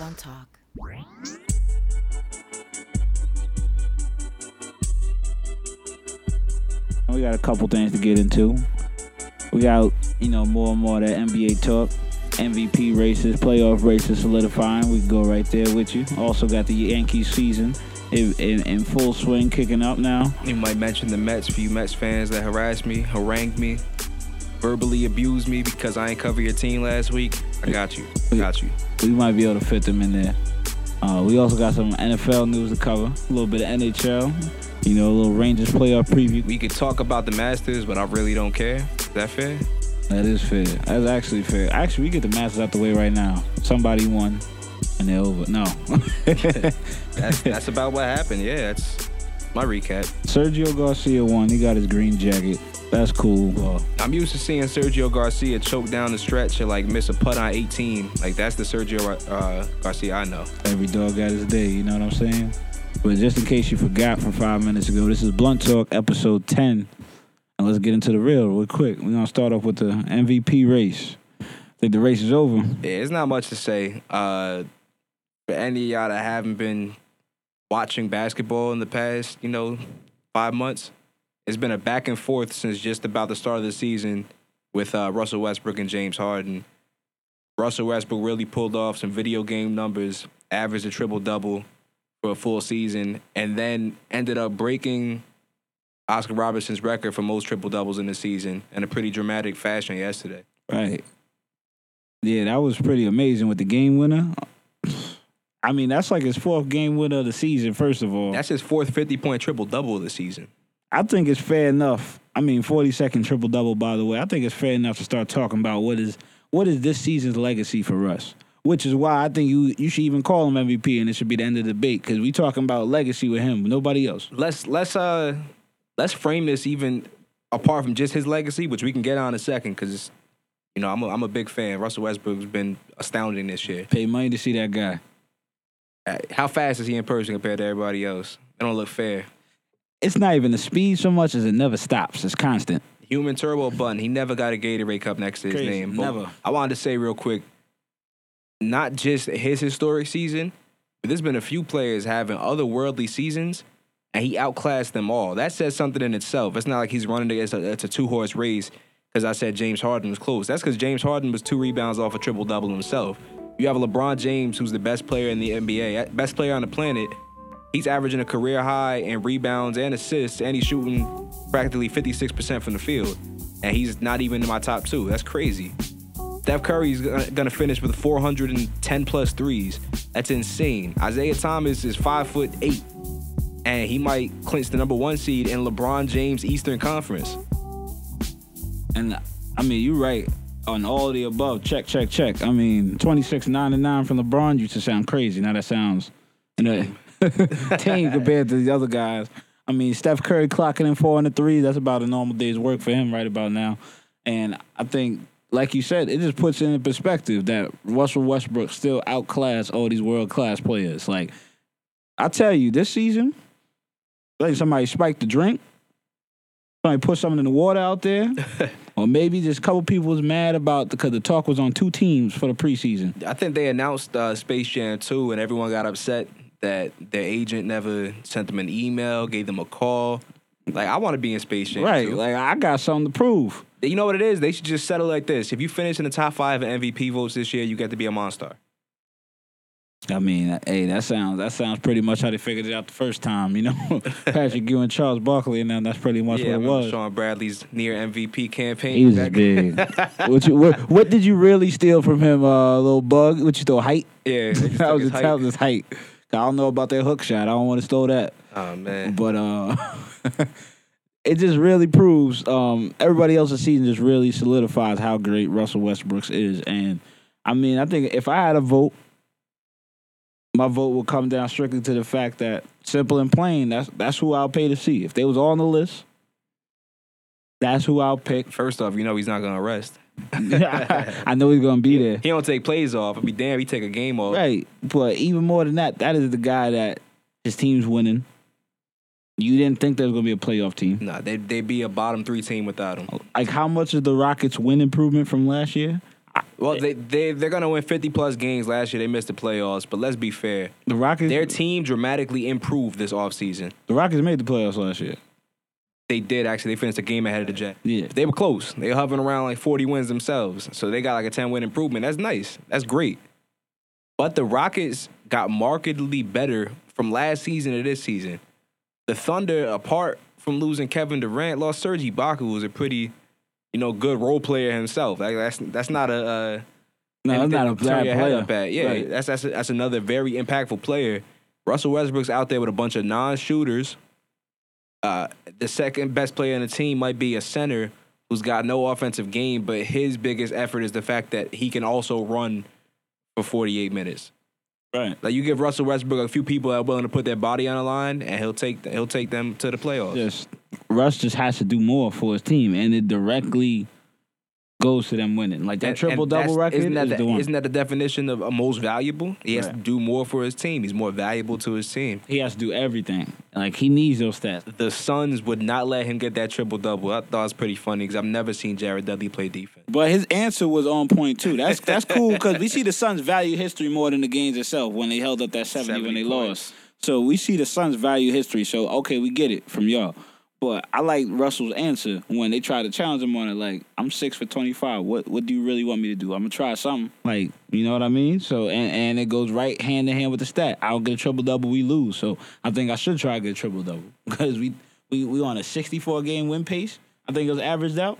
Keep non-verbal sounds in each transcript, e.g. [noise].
Blunt Talk. We got a couple things to get into. We got, you know, more and more of that NBA talk. MVP races, playoff races solidifying. We can go right there with you. Also got the Yankees season in, in, in full swing, kicking up now. You might mention the Mets for you Mets fans that harassed me, harangued me, verbally abused me because I ain't cover your team last week. I got you. I got you. We might be able to fit them in there. Uh, we also got some NFL news to cover, a little bit of NHL, you know, a little Rangers playoff preview. We could talk about the Masters, but I really don't care. Is that fair? That is fair. That's actually fair. Actually, we get the Masters out the way right now. Somebody won, and they're over. No. [laughs] That's that's about what happened. Yeah, that's my recap. Sergio Garcia won. He got his green jacket. That's cool. I'm used to seeing Sergio Garcia choke down the stretch and like miss a putt on 18. Like that's the Sergio uh, Garcia I know. every dog got his day. You know what I'm saying? But just in case you forgot from five minutes ago, this is Blunt Talk episode 10. And let's get into the real real quick. We're going to start off with the MVP race. I think the race is over. Yeah, it's not much to say. Uh, for any of y'all that haven't been watching basketball in the past, you know, five months, it's been a back and forth since just about the start of the season with uh, Russell Westbrook and James Harden. Russell Westbrook really pulled off some video game numbers, averaged a triple double for a full season, and then ended up breaking Oscar Robertson's record for most triple doubles in the season in a pretty dramatic fashion yesterday. Right. Yeah, that was pretty amazing with the game winner. I mean, that's like his fourth game winner of the season, first of all. That's his fourth 50 point triple double of the season. I think it's fair enough. I mean, 40 second triple double, by the way. I think it's fair enough to start talking about what is what is this season's legacy for Russ. Which is why I think you you should even call him MVP, and it should be the end of the debate because we're talking about legacy with him, nobody else. let's let's uh let's frame this even apart from just his legacy, which we can get on in a second, because you know I'm a, I'm a big fan. Russell Westbrook's been astounding this year. Pay money to see that guy. Uh, How fast is he in person compared to everybody else? It don't look fair. It's not even the speed so much as it never stops. It's constant. Human turbo button. He never got a Gatorade cup next to his Crazy. name. But Never. I wanted to say real quick, not just his historic season, but there's been a few players having otherworldly seasons, and he outclassed them all. That says something in itself. It's not like he's running against a, it's a two horse race because I said James Harden was close. That's because James Harden was two rebounds off a triple double himself. You have LeBron James, who's the best player in the NBA, best player on the planet. He's averaging a career high in rebounds and assists, and he's shooting practically 56% from the field. And he's not even in my top two. That's crazy. Steph Curry gonna gonna finish with 410 plus threes. That's insane. Isaiah Thomas is five foot eight, and he might clinch the number one seed in LeBron James Eastern Conference. And I mean, you're right on all the above. Check, check, check. I mean, 26, 9 and 9 from LeBron used to sound crazy. Now that sounds, you know, [laughs] tame compared to the other guys. I mean, Steph Curry clocking in four and a three. That's about a normal day's work for him right about now. And I think, like you said, it just puts in perspective that Russell Westbrook still outclassed all these world class players. Like, I tell you, this season, like somebody spiked the drink, somebody put something in the water out there. [laughs] Or maybe just a couple people was mad about because the talk was on two teams for the preseason. I think they announced uh, Space Jam 2, and everyone got upset that their agent never sent them an email, gave them a call. Like, I want to be in Space Jam Right. 2. Like I got something to prove. You know what it is? They should just settle like this. If you finish in the top five of MVP votes this year, you get to be a monster. I mean, hey, that sounds that sounds pretty much how they figured it out the first time, you know. [laughs] Patrick Ewing, Charles Barkley, and then that's pretty much yeah, what it was. Shawn Bradley's near MVP campaign. He was back- big. [laughs] what, you, what, what did you really steal from him, uh, little bug? What you stole height? Yeah, [laughs] that was his height. that was his height. I don't know about that hook shot. I don't want to steal that. Oh man, But uh [laughs] it just really proves um everybody else's season just really solidifies how great Russell Westbrook's is. And I mean, I think if I had a vote, my vote would come down strictly to the fact that simple and plain, that's that's who I'll pay to see. If they was on the list, that's who I'll pick. first off, you know he's not gonna rest. [laughs] I know he's gonna be there. He don't take plays off. I'd be damn. He take a game off. Right. But even more than that, that is the guy that his team's winning. You didn't think there was gonna be a playoff team. Nah, they they'd be a bottom three team without him. Like how much is the Rockets win improvement from last year? Well, they they they're gonna win fifty plus games. Last year they missed the playoffs, but let's be fair. The Rockets. Their team dramatically improved this offseason. the Rockets made the playoffs last year. They did actually. They finished a game ahead of the Jazz. Yeah. They were close. They were hovering around like 40 wins themselves. So they got like a 10 win improvement. That's nice. That's great. But the Rockets got markedly better from last season to this season. The Thunder, apart from losing Kevin Durant, lost Serge Ibaka, who was a pretty, you know, good role player himself. Like that's that's not a uh, No, that's not a bad player. at. Yeah, Right. that's that's that's another very impactful player. Russell Westbrook's out there with a bunch of non-shooters. Uh, the second best player in the team might be a center who's got no offensive game, but his biggest effort is the fact that he can also run for 48 minutes. Right. Like you give Russell Westbrook a few people that are willing to put their body on the line, and he'll take he'll take them to the playoffs. Just Russ just has to do more for his team, and it directly goes to them winning. Like that And- triple and double record Isn't that, is the, the one. isn't that the definition of a most valuable? He has Right. to do more for his team. He's more valuable to his team. he has to do everything. Like he needs those stats. the Suns would not let him get that triple double. I thought it was pretty funny because I've never seen Jared Dudley play defense. But his answer was on point too. That's that's cool because we see the Suns value history more than the games itself when they held up that seventy, when they points. lost. So we see the Suns value history. So okay, we get it from y'all. But I like Russell's answer when they try to challenge him on it. Like I'm six for twenty five. What what do you really want me to do? I'm gonna try something. Like you know what I mean. So and and it goes right hand in hand with the stat. I don't get a triple double, we lose. So I think I should try to get a triple double [laughs] because we we we on a sixty four game win pace. I think it was averaged out.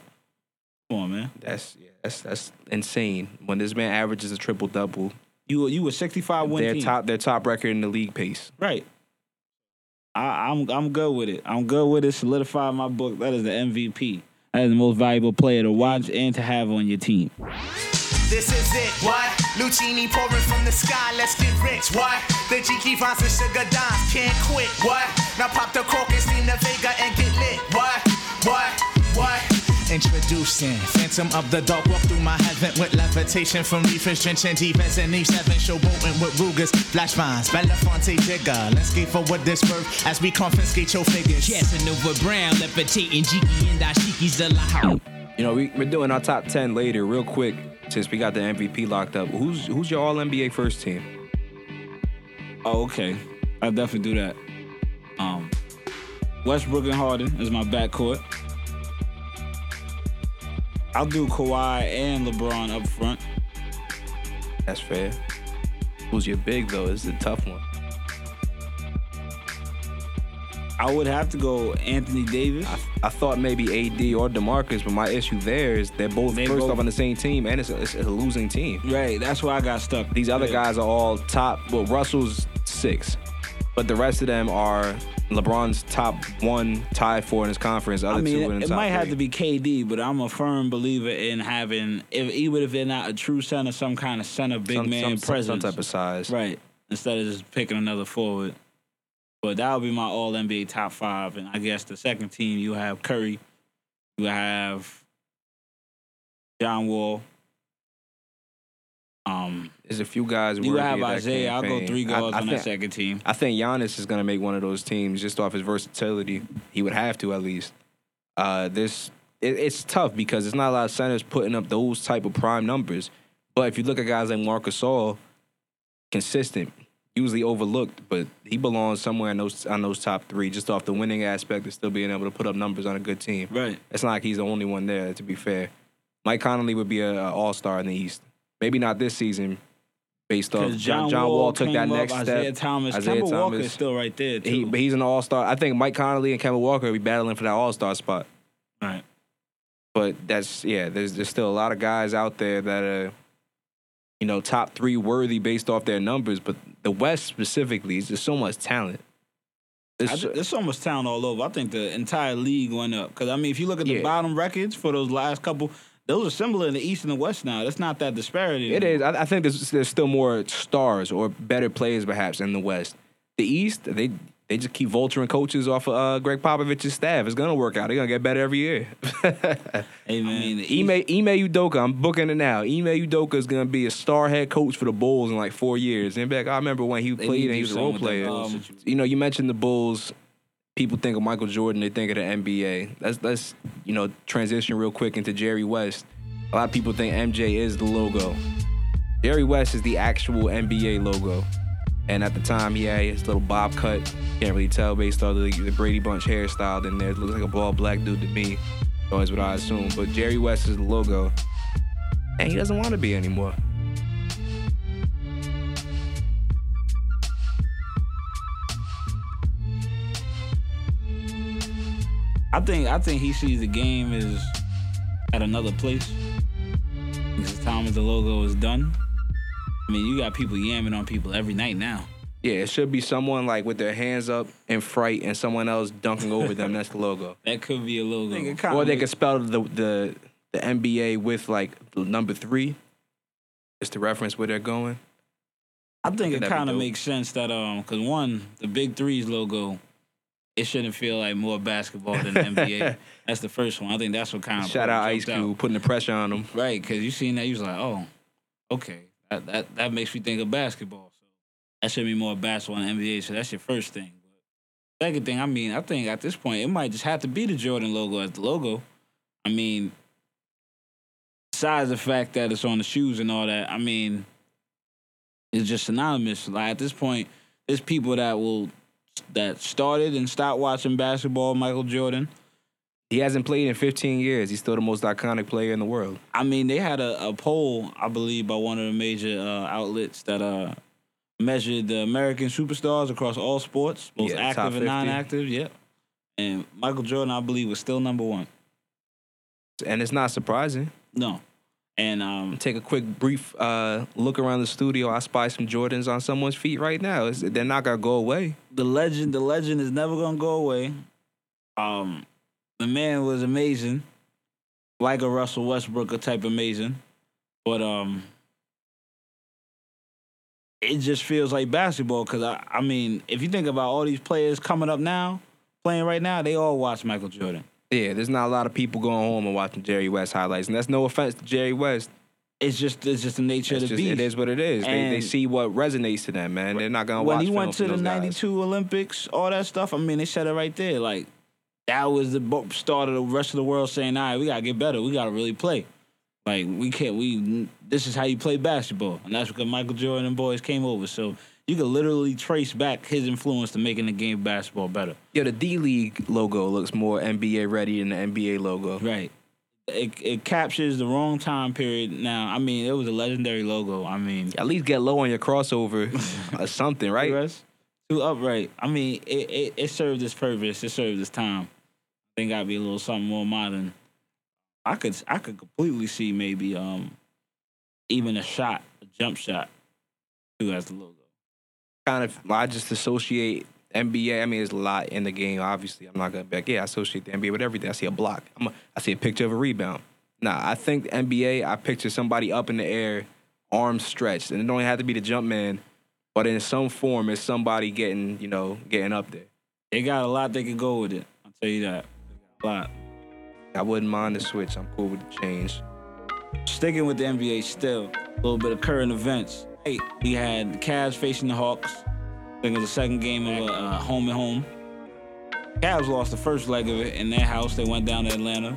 Come on, man. That's yeah, that's that's insane. When this man averages a triple double, You you a 65 win their team. top their top record in the league pace. Right. I, I'm I'm good with it. I'm good with it. Solidify my book. That is the MVP. That is the most valuable player to watch and to have on your team. This is it. What? Lucini pouring from the sky. Let's get rich. What? The Jiki Vines and Sugar Dimes can't quit. What? Now pop the cork and Nina Vega and get lit. What? What? What? Introducing Phantom of the Dark. Walk through my heaven with levitation from reefers, drenching defense and E7. Showboating with Rugers, Flash Vines, Belafonte Jigger. Let's skate forward this birth as we confiscate your figures. Casanova Brown, levitating Jiki and Ashiki's the la You know, we, we're doing our top ten later, real quick, since we got the MVP locked up. Who's who's your All NBA first team? Oh, okay. I'll definitely do that. Um, Westbrook and Harden is my backcourt. I'll do Kawhi and LeBron up front. That's fair. Who's your big though? This is a tough one. I would have to go Anthony Davis. I thought maybe AD or DeMarcus, but my issue there is they're both They first both- off on the same team, and it's a, it's a losing team. Right. That's why I got stuck. These other Yeah. guys are all top. Well, Russell's six, but the rest of them are LeBron's top one, tied for in his conference. Other I two mean, in it, the it top might have to be KD, but I'm a firm believer in having, if, even if they're not a true center, some kind of center big some, man some- presence. some type of size. Right. Instead of just picking another forward. But that would be my all NBA top five. And I guess the second team, you have Curry, you have John Wall. Um, There's a few guys. you have Isaiah. I'll go three I- I on think, that second team. I think Giannis is going to make one of those teams just off his versatility. He would have to at least. Uh, this it, it's tough because it's not a lot of centers putting up those type of prime numbers. But if you look at guys like Marc Gasol, consistent, usually overlooked, but he belongs somewhere in those on those top three, just off the winning aspect of still being able to put up numbers on a good team. Right. It's not like he's the only one there. To be fair, Mike Conley would be a, All Star in the East. Maybe not this season, based off John, John, John Wall, took that up, next Isaiah step. Thomas. Isaiah Kemba Walker Thomas. is still right there, too. He, but he's an all star. I think Mike Conley and Kemba Walker will be battling for that all star spot. right. But that's yeah. There's there's still a lot of guys out there that are, you know, top three worthy based off their numbers. But the West specifically is just so much talent. It's- th- there's so much talent all over. I think the entire league went up. Because, I mean, if you look at the Yeah. bottom records for those last couple, those are similar in the East and the West now. That's not that disparity. It anymore. is. I, I think there's there's still more stars or better players perhaps in the West. The East, they they just keep vulturing coaches off of uh, Gregg Popovich's staff. It's gonna work out. They're gonna get better every year. [laughs] Hey, man. the East- Ime Ime Udoka, I'm booking it now. Ime Udoka is gonna be a star head coach for the Bulls in like four years. And back, I remember when he played and he was a role player. Um, you know, you mentioned the Bulls. People think of Michael Jordan, they think of the NBA. Let's let's you know transition real quick into Jerry West. A lot of people think MJ is the logo. Jerry West is the actual NBA logo. And at the time, had his little bob cut. Can't really tell based on the, the Brady Bunch hairstyle. Then there looks like a bald black dude to me. Always what I assume. But Jerry West is the logo. And he doesn't want to be anymore. I think I think he sees the game as at another place. Because time as the logo is done. I mean, you got people yamming on people every night now. Yeah, it should be someone like with their hands up in fright and someone else dunking over them. That's the logo. [laughs] That could be a logo. Or they could spell the the the NBA with like the number three, just to reference where they're going. I think it That'd kind of makes sense that um, because one, the Big Three's logo, it shouldn't feel like more basketball than the NBA. [laughs] That's the first one. I think that's what kind of Shout out Ice Cube putting the pressure on them. right? Because you seen that, you was like, oh, okay, that that that makes me think of basketball. So that should be more basketball than NBA. So that's your first thing. But second thing, I mean, I think at this point it might just have to be the Jordan logo as the logo. I mean, besides the fact that it's on the shoes and all that, I mean, it's just synonymous. Like at this point, there's people that will that started and stopped watching basketball. Michael Jordan. He hasn't played in 15 years. He's still the most iconic player in the world. I mean, they had a, a poll, I believe, by one of the major uh, outlets that uh, measured the American superstars across all sports, both Yeah, active and non-active. Yep. And Michael Jordan, I believe, was still number one. And it's not surprising. No. And um, Take a quick, brief uh, look around the studio. I spy some Jordans on someone's feet right now. It's, they're not gonna go away. the legend, the legend is never gonna go away. Um, the man was amazing, like a Russell Westbrook type amazing, but um, it just feels like basketball. Cause I, I mean, if you think about all these players coming up now, playing right now, they all watch Michael Jordan. Yeah, there's not a lot of people going home and watching Jerry West highlights, and that's no offense to Jerry West. It's just, it's just the nature It's of the just, beast. it is what it is. They, they see what resonates to them, man. They're not gonna when watch When he went to the from those guys. '92 Olympics, all that stuff. I mean, they said it right there. Like that was the start of the rest of the world saying, "All right, we gotta get better. We gotta really play. Like we can't. We this is how you play basketball." And that's because Michael Jordan and boys came over. So you could literally trace back his influence to making the game of basketball better. Yeah, the D League logo looks more NBA ready than the NBA logo. Right. It it captures the wrong time period. Now, I mean, it was a legendary logo. I mean, At least get low on your crossover [laughs] or something, right? Rest. Too upright. I mean, it, it, it served its purpose. It served its time. I think I'd be a little something more modern. I could I could completely see maybe um even a shot, a jump shot, too as the logo. Kind of, I just associate NBA. I mean, there's a lot in the game. Obviously, I'm not gonna be like, yeah, I associate the NBA with everything. I see a block. I'm a, I see a picture of a rebound. Nah, I think the NBA. I picture somebody up in the air, arms stretched, and it don't have to be the jump man, but in some form, it's somebody getting, you know, getting up there. They got a lot they can go with it. I'll tell you that. A lot. I wouldn't mind the switch. I'm cool with the change. Sticking with the NBA still, a little bit of current events. Hey, we had the Cavs facing the Hawks. I think it was the second game of a uh, home and home. Cavs lost the first leg of it in their house. They went down to Atlanta,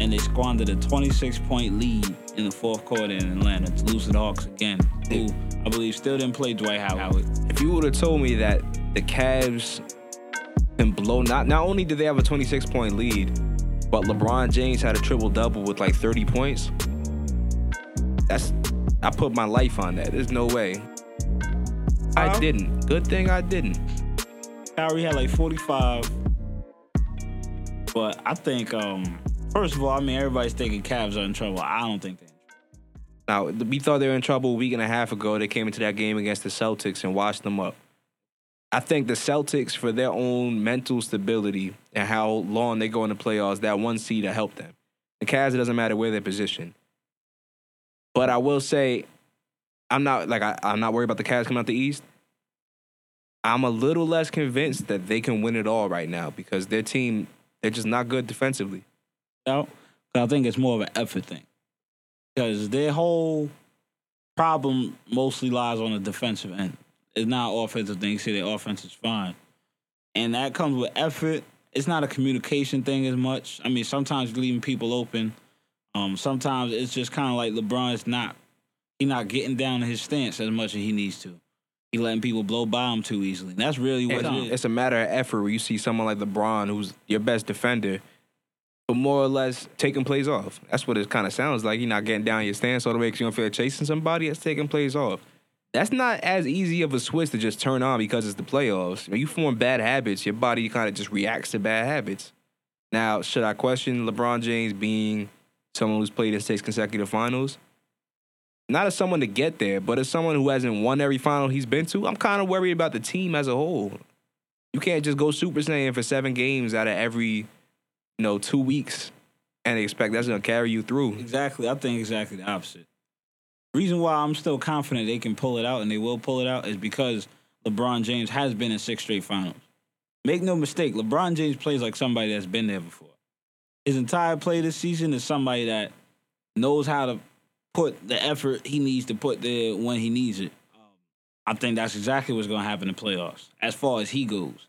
and they squandered a 26 point lead in the fourth quarter in Atlanta to lose to the Hawks again. Who I believe still didn't play Dwight Howard. If you would have told me that the Cavs can blow, not not only did they have a 26 point lead, but LeBron James had a triple double with like 30 points. That's I put my life on that. There's no way. I didn't. Good thing I didn't. Kyrie had like 45. But I think, um, first of all, I mean, everybody's thinking Cavs are in trouble. I don't think they're in trouble. Now we thought they were in trouble a week and a half ago. They came into that game against the Celtics and washed them up. I think the Celtics, for their own mental stability and how long they go in the playoffs, that one seed will help them. The Cavs, it doesn't matter where they're positioned. But I will say, I'm not like I, I'm not worried about the Cavs coming out the East. I'm a little less convinced that they can win it all right now because their team they're just not good defensively. 'Cause I think it's more of an effort thing. Because their whole problem mostly lies on the defensive end. It's not offensive thing. See, their offense is fine. And that comes with effort. It's not a communication thing as much. I mean, sometimes leaving people open. Um, sometimes it's just kind of like LeBron's not he not getting down to his stance as much as he needs to. He letting people blow by him too easily. And that's really what It's, it is. it's a matter of effort where you see someone like LeBron, who's your best defender, but more or less taking plays off. That's what it kind of sounds like. You're not getting down your stance all the way because you don't feel like chasing somebody. That's taking plays off. That's not as easy of a switch to just turn on because it's the playoffs. When you form bad habits, your body kind of just reacts to bad habits. Now, should I question LeBron James being someone who's played in six consecutive finals? Not as someone to get there, but as someone who hasn't won every final he's been to, I'm kind of worried about the team as a whole. You can't just go Super Saiyan for seven games out of every, you know, two weeks and expect that's gonna carry you through. Exactly. I think exactly the opposite. Reason why I'm still confident they can pull it out and they will pull it out is because LeBron James has been in six straight finals. Make no mistake, LeBron James plays like somebody that's been there before. His entire play this season is somebody that knows how to put the effort he needs to put there when he needs it. Um, I think that's exactly what's going to happen in the playoffs as far as he goes.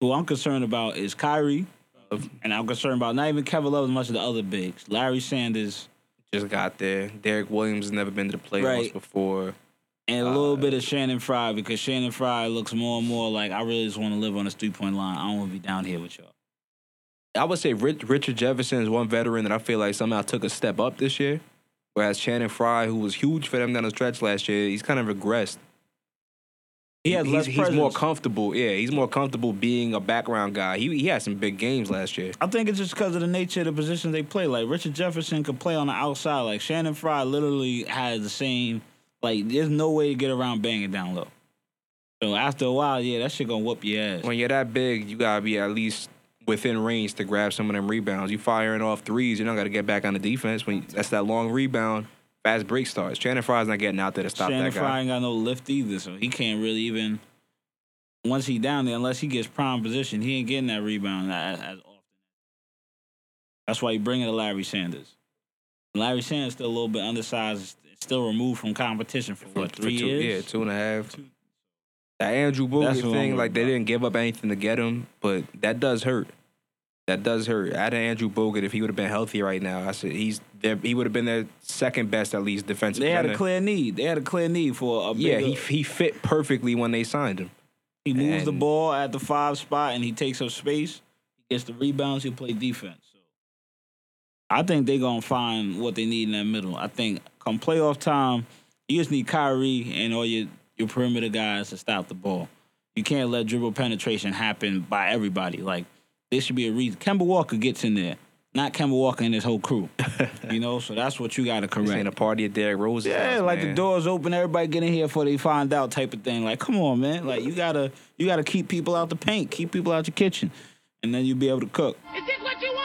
Who I'm concerned about is Kyrie, uh, and I'm concerned about not even Kevin Love as much as the other bigs. Larry Sanders, Just got there. Derrick Williams has never been to the playoffs Right. before. And a little uh, bit of Channing Frye because Channing Frye looks more and more like I really just want to live on this three point line. I don't want to be down here with y'all. I would say Rich, Richard Jefferson is one veteran that I feel like somehow took a step up this year. Whereas Channing Frye, who was huge for them down the stretch last year, he's kind of regressed. He has he's, less he's presence. more comfortable. Yeah, he's more comfortable being a background guy. He he had some big games last year. I think it's just because of the nature of the position they play. Like Richard Jefferson could play on the outside. Like Channing Frye literally has the same. Like there's no way to get around banging down low. So after a while, yeah, that shit gonna whoop your ass. When you're that big, you gotta be at least within range to grab some of them rebounds. You firing off threes, you don't got to get back on the defense. When that's that long rebound, fast break starts. Channing Frye's not getting out there to stop Shannon that Fry guy. ain't got no lift either, so he can't really even. Once he down there, unless he gets prime position, he ain't getting that rebound as, as often. That's why you bring in Larry Sanders. Larry Sanders still a little bit undersized, still removed from competition for, what For three two, years? Yeah, two and a half. That Andrew Bogut thing, like they didn't give up anything to get him, but that does hurt. That does hurt. Out of Andrew Bogut, if he would have been healthy right now, I said he's there. He would have been their second best, at least defensive. They had a clear need. They had a clear need for a Yeah, bigger, he he fit perfectly when they signed him. He moves the ball at the five spot and he takes up space. He gets the rebounds. He'll play defense. So I think they're gonna find what they need in that middle. I think come playoff time, you just need Kyrie and all your your perimeter guys to stop the ball. You can't let dribble penetration happen by everybody. Like there should be a reason. Kemba Walker gets in there, not Kemba Walker and his whole crew. [laughs] you know, so that's what you got to This ain't correct. a party at Derrick Rose's Yeah, house, like man. the doors open, everybody get in here before they find out type of thing. Like, come on, man. Like you gotta you gotta keep people out the paint, keep people out your kitchen, and then you'll be able to cook. Is this what you want?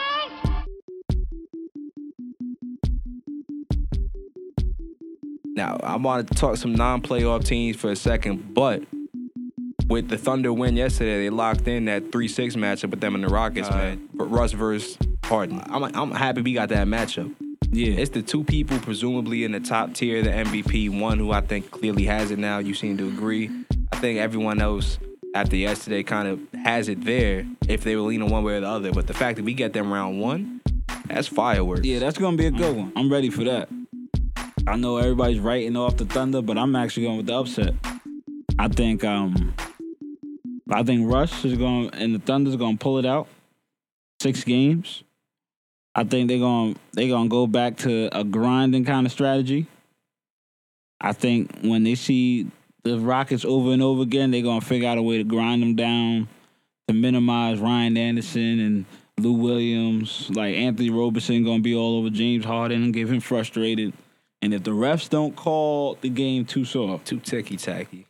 Now, I wanted to talk some non-playoff teams for a second, but with the Thunder win yesterday, they locked in that three-six matchup with them and the Rockets, man. But Russ versus Harden. I'm I'm happy we got that matchup. Yeah. It's the two people presumably in the top tier the MVP. One who I think clearly has it now. You seem to agree. I think everyone else after yesterday kind of has it there if they were leaning one way or the other. But the fact that we get them round one, that's fireworks. Yeah, that's gonna be a good one. I'm ready for that. I know everybody's writing off the Thunder, but I'm actually going with the upset. I think um I think Rush is going and the Thunder's gonna pull it out. Six games. I think they're gonna they're gonna go back to a grinding kind of strategy. I think when they see the Rockets over and over again, they're gonna figure out a way to grind them down to minimize Ryan Anderson and Lou Williams. Like Andre Roberson gonna be all over James Harden and get him frustrated. And if the refs don't call the game too soft, Too ticky-tacky.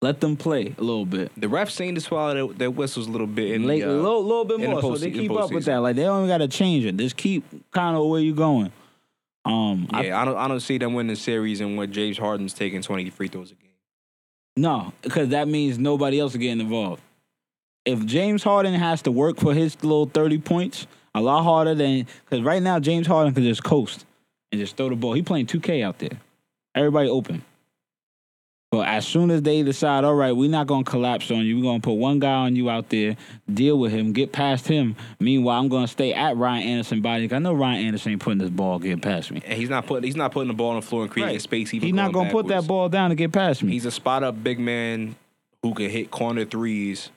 let them play a little bit. The refs seem to swallow their, their whistles a little bit in Late, the, a uh, little, little bit in the more, so they keep up with that. Like they don't even got to change it. Just keep kind of where you're going. Um, I- Yeah, I, don't I don't see them winning the series and when James Harden's taking 20 free throws a game. No, because that means nobody else is getting involved. If James Harden has to work for his little 30 points, a lot harder than because right now James Harden can just coast and just throw the ball. He playing 2K out there. Everybody open. But as soon as they decide, all right, we're not gonna collapse on you, we're gonna put one guy on you out there, deal with him, get past him. Meanwhile, I'm gonna stay at Ryan Anderson body. I know Ryan Anderson ain't putting this ball getting past me. And he's not putting he's not putting the ball on the floor and creating Right. space. Even He's not gonna put that ball down to get past me. He's a spot up big man who can hit corner threes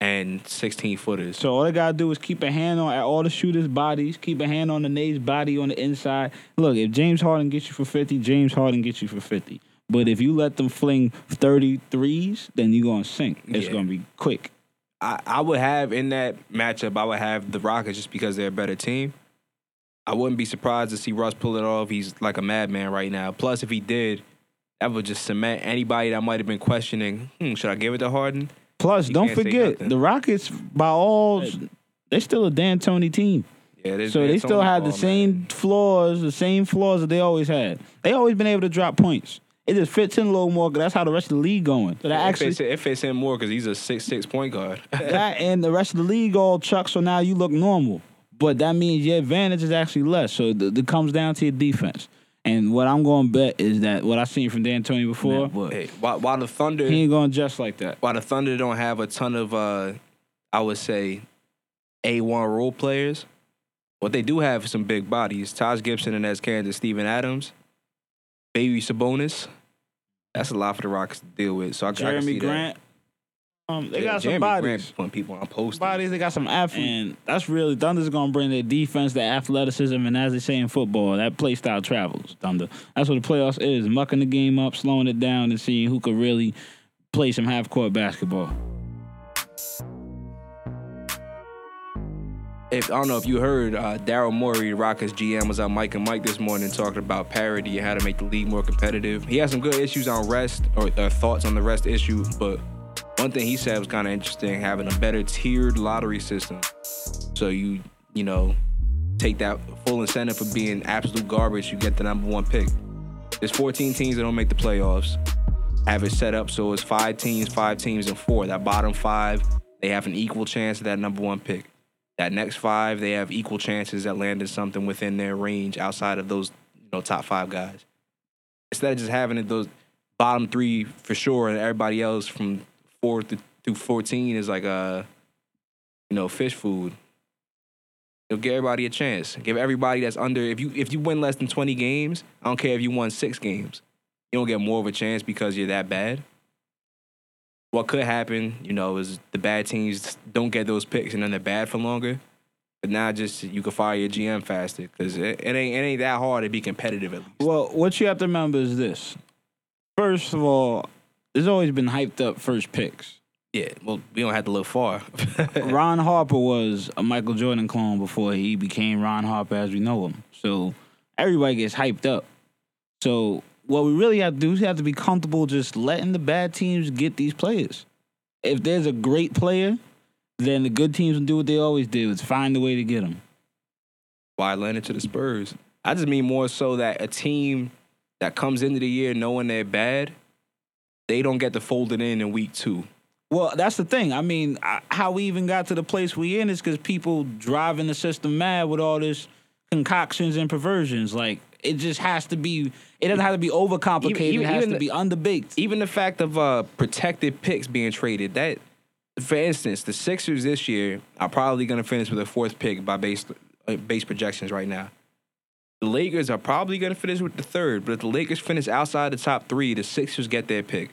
and 16 footers. So all they gotta do is keep a hand on at all the shooters' bodies, keep a hand on the Nate's body on the inside. Look, if James Harden gets you for 50, James Harden gets you for 50. But if you let them fling 33s, then you're gonna sink. It's Yeah. gonna be quick. I, I would have in that matchup, I would have the Rockets just because they're a better team. I wouldn't be surprised to see Russ pull it off. He's like a madman right now. Plus, if he did, that would just cement anybody that might have been questioning, hmm, should I give it to Harden? Plus, You don't forget the Rockets. By all, they're still a D'Antoni team. Yeah, there's- So they still have the ball, same man. flaws, the same flaws that they always had. They always been able to drop points. It just fits in a little more. 'cause That's how the rest of the league going. So that It actually, fits, it fits him more because he's a six six point guard. [laughs] that and the rest of the league all chuck. So now you look normal. But that means your advantage is actually less. So it, it comes down to your defense. And what I'm going to bet is that what I've seen from D'Antoni before, hey, while, while the Thunder, he ain't going to just like that. while the Thunder don't have a ton of, uh, I would say, A one role players, what they do have is some big bodies. Taj Gibson and Enes Kanter, Steven Adams, Baby Sabonis. That's a lot for the Rockets to deal with. So I, I can Jeremy see Grant. Um, they Yeah, got some bodies. Grant putting people on post. bodies. They got some athletes, and that's really Thunder's gonna bring their defense, their athleticism, and as they say in football, that play style travels. Thunder. That's what the playoffs is: mucking the game up, slowing it down, and seeing who could really play some half court basketball. If I don't know if you heard, uh, Daryl Morey, the Rockets GM, was on Mike and Mike this morning talking about parity and how to make the league more competitive. He had some good issues on rest or uh, thoughts on the rest issue, but one thing he said was kind of interesting: having a better tiered lottery system. So you, you know, take that full incentive for being absolute garbage, you get the number one pick. There's 14 teams that don't make the playoffs. Have it set up so it's five teams, five teams, and four. That bottom five, they have an equal chance at that number one pick. That next five, they have equal chances at landing something within their range outside of those, you know, top five guys. Instead of just having it those bottom three for sure, and everybody else from four to fourteen is like uh, you know, fish food. It'll give everybody a chance. Give everybody that's under if you if you win less than twenty games, I don't care if you won six games. You don't get more of a chance because you're that bad. What could happen, you know, is the bad teams don't get those picks and then they're bad for longer. But now just you can fire your GM faster because it, it ain't it ain't that hard to be competitive at least. Well, what you have to remember is this: first of all, there's always been hyped up first picks. Yeah, well, we don't have to look far. [laughs] Ron Harper was a Michael Jordan clone before he became Ron Harper as we know him. So everybody gets hyped up. So what we really have to do is have to be comfortable just letting the bad teams get these players. If there's a great player, then the good teams will do what they always do: is find a way to get them. Why landed to the Spurs? I just mean more so that a team that comes into the year knowing they're bad, they don't get to fold it in in week two. Well, that's the thing. I mean, I, how we even got to the place we in is because people driving the system mad with all this concoctions and perversions. Like it just has to be. It doesn't have to be overcomplicated. Even- it has to the- be underbaked. even the fact of uh, protected picks being traded, that, for instance, the Sixers this year are probably going to finish with a fourth pick by base uh, base projections right now. The Lakers are probably going to finish with the third, but if the Lakers finish outside the top three, the Sixers get their pick.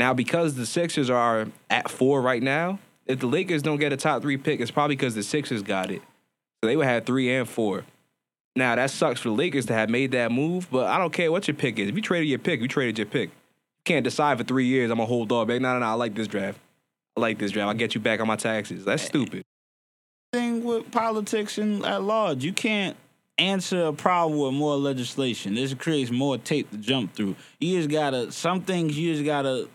Now, because the Sixers are at four right now, if the Lakers don't get a top three pick, it's probably because the Sixers got it. So they would have three and four. Now that sucks for the Lakers to have made that move, but I don't care what your pick is. If you traded your pick, you traded your pick. You can't decide for three years. I'm gonna hold on, baby. No, no, no. I like this draft. I like this draft. I'll get you back on my taxes. That's stupid. Thing with politics and at large, you can't answer a problem with more legislation. This creates more tape to jump through. You just gotta some things you just gotta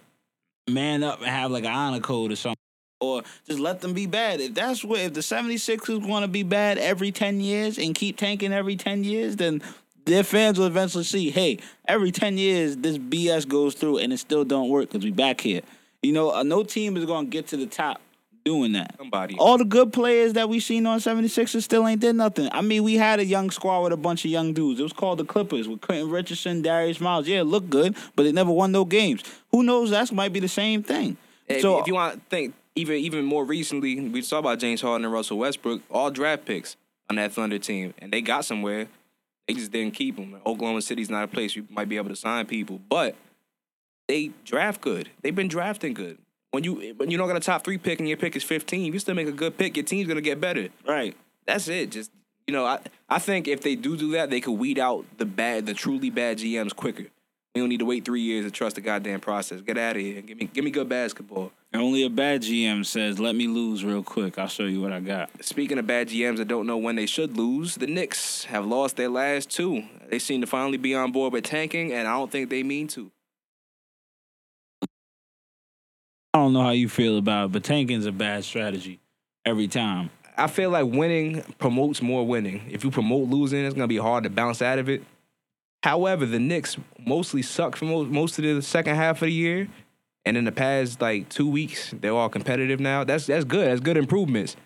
man up and have like an honor code or something. Or just let them be bad. If that's what if the 76ers want to be bad every 10 years and keep tanking every 10 years, then their fans will eventually see, hey, every 10 years this BS goes through and it still don't work because we back here. You know, uh, no team is going to get to the top doing that. Somebody. All the good players that we seen on 76ers still ain't did nothing. I mean, we had a young squad with a bunch of young dudes. It was called the Clippers with Quentin Richardson, Darius Miles. Yeah, it looked good, but they never won no games. Who knows? That might be the same thing. If, so if you want to think even even more recently, we saw about James Harden and Russell Westbrook, all draft picks on that Thunder team, and they got somewhere. They just didn't keep them. Oklahoma City's not a place you might be able to sign people, but they draft good. They've been drafting good. When you when you don't got a top three pick and your pick is fifteen, you still make a good pick. Your team's gonna get better. right. That's it. Just you know, I I think if they do do that, they could weed out the bad, the truly bad GMs quicker. We don't need to wait three years to trust the goddamn process. Get out of here. Give me give me good basketball. And Only a bad GM says, "Let me lose real quick. I'll show you what I got." Speaking of bad GMs that don't know when they should lose, the Knicks have lost their last two. They seem to finally be on board with tanking, and I don't think they mean to. I don't know how you feel about it, but tanking's a bad strategy every time. I feel like winning promotes more winning. If you promote losing, it's gonna be hard to bounce out of it. However, the Knicks mostly suck for most, most of the second half of the year, and in the past like two weeks, they're all competitive now. That's that's good. That's good improvements.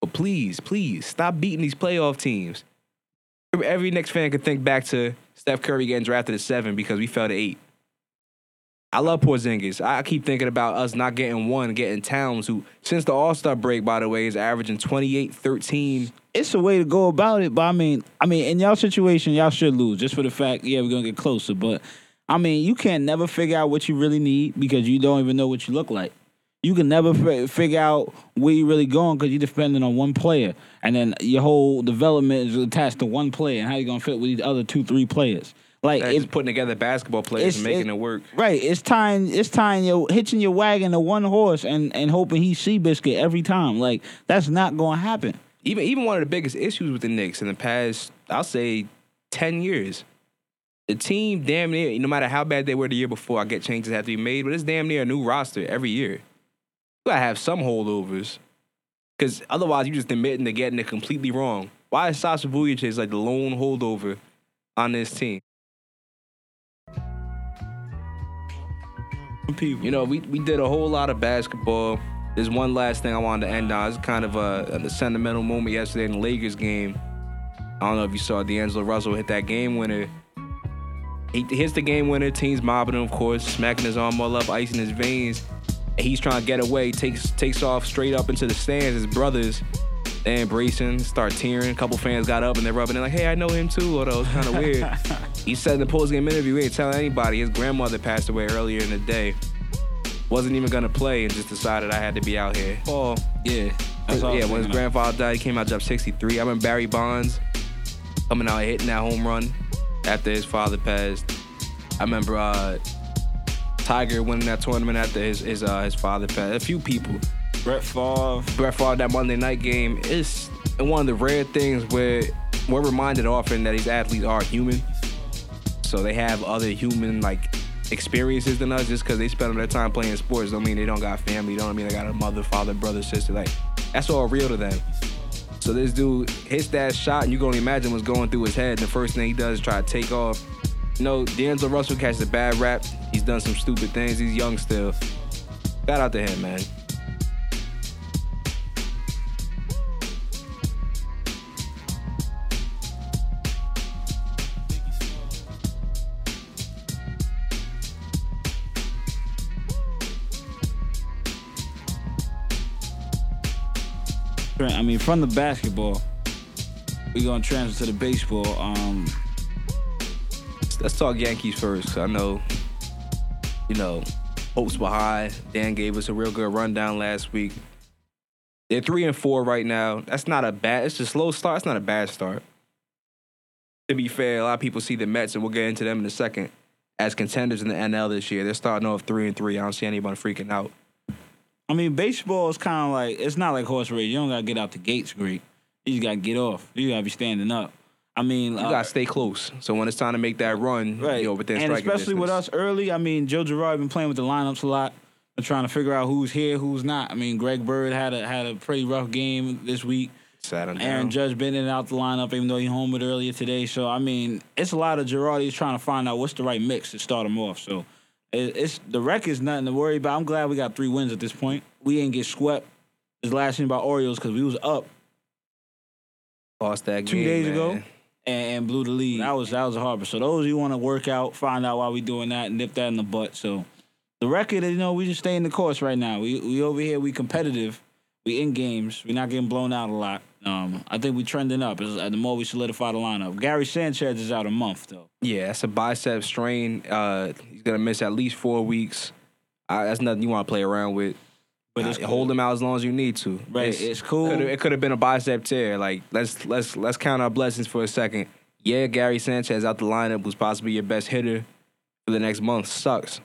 But please, please stop beating these playoff teams. Every Knicks fan could think back to Steph Curry getting drafted at seven because we fell to eight. I love Porzingis. I keep thinking about us not getting one, getting Towns, who since the All Star break, by the way, is averaging 28, 13. It's a way to go about it, but I mean, I mean, in y'all situation, y'all should lose just for the fact, yeah, we're gonna get closer. But I mean, you can't never figure out what you really need because you don't even know what you look like. You can never fi- figure out where you really going because you're depending on one player, and then your whole development is attached to one player, and how you gonna fit with these other two, three players. Like just putting together basketball players and making it- it work. Right. It's tying it's tying your hitching your wagon to one horse and, and hoping he he's biscuit every time. Like that's not gonna happen. Even even one of the biggest issues with the Knicks in the past, I'll say, ten years. The team damn near, no matter how bad they were the year before, I get changes have to be made, but it's damn near a new roster every year. You gotta have some holdovers. Cause otherwise you're just admitting to getting it completely wrong. Why is Sasha Vujacic like the lone holdover on this team? People. You know, we, we did a whole lot of basketball. There's one last thing I wanted to end on. It's kind of a, a sentimental moment yesterday in the Lakers game. I don't know if you saw D'Angelo Russell hit that game winner. He hits the game winner. Team's mobbing him, of course, smacking his arm all up, icing his veins. He's trying to get away. Takes takes off straight up into the stands. His brothers, they embracing, start tearing. A couple fans got up and they're rubbing it like, "Hey, I know him too." Although it's kind of weird. [laughs] he said in the post game interview, he ain't telling anybody. His grandmother passed away earlier in the day. Wasn't even gonna play and just decided I had to be out here. Paul, yeah. Yeah, when his grandfather died, he came out dropped 63. I remember Barry Bonds coming out hitting that home run after his father passed. I remember uh, Tiger winning that tournament after his his uh, his father passed. A few people. Brett Favre. Brett Favre that Monday night game is one of the rare things where we're reminded often that these athletes are human. So they have other human like experiences than us just because they spend all their time playing sports don't mean they don't got family, don't mean they got a mother, father, brother, sister. Like that's all real to them. So this dude hits that shot and you can only imagine what's going through his head. And the first thing he does is try to take off. You know, D'Angelo Russell catches a bad rap. He's done some stupid things. He's young still. Shout out to him, man. I mean, from the basketball, we're gonna transfer to the baseball. Um, let's talk Yankees first. I know, you know, hopes were high. Dan gave us a real good rundown last week. They're three and four right now. That's not a bad. It's a slow start. It's not a bad start. To be fair, a lot of people see the Mets, and we'll get into them in a second, as contenders in the NL this year. They're starting off three and three. I don't see anybody freaking out. I mean, baseball is kind of like it's not like horse race. You don't gotta get out the gates great. You just gotta get off. You gotta be standing up. I mean, You uh, gotta stay close. So when it's time to make that run, right? you know, within and especially with us early. I mean, Joe Girardi been playing with the lineups a lot. and trying to figure out who's here, who's not. I mean, Greg Bird had a had a pretty rough game this week. Sat him Aaron down. Judge been in and out the lineup, even though he homered earlier today. So I mean, it's a lot of Girardi's trying to find out what's the right mix to start him off. So it, it's the record's nothing to worry about. I'm glad we got three wins at this point. We ain't get swept. this last thing by Orioles because we was up Lost that two game, days man. ago and, and blew the lead. That was that was a harbor. So those you want to work out, find out why we doing that, and nip that in the butt. So the record, you know, we just stay in the course right now. We we over here, we competitive, we in games, We're not getting blown out a lot. Um, I think we're trending up. As, the more we solidify the lineup, Gary Sanchez is out a month though. Yeah, that's a bicep strain. Uh, he's gonna miss at least four weeks. Uh, that's nothing you want to play around with. But it's hold cool. him out as long as you need to. Right, it's cool. Could've- it could have been a bicep tear. Like let's let's let's count our blessings for a second. Yeah, Gary Sanchez out the lineup was possibly your best hitter for the next month. Sucks,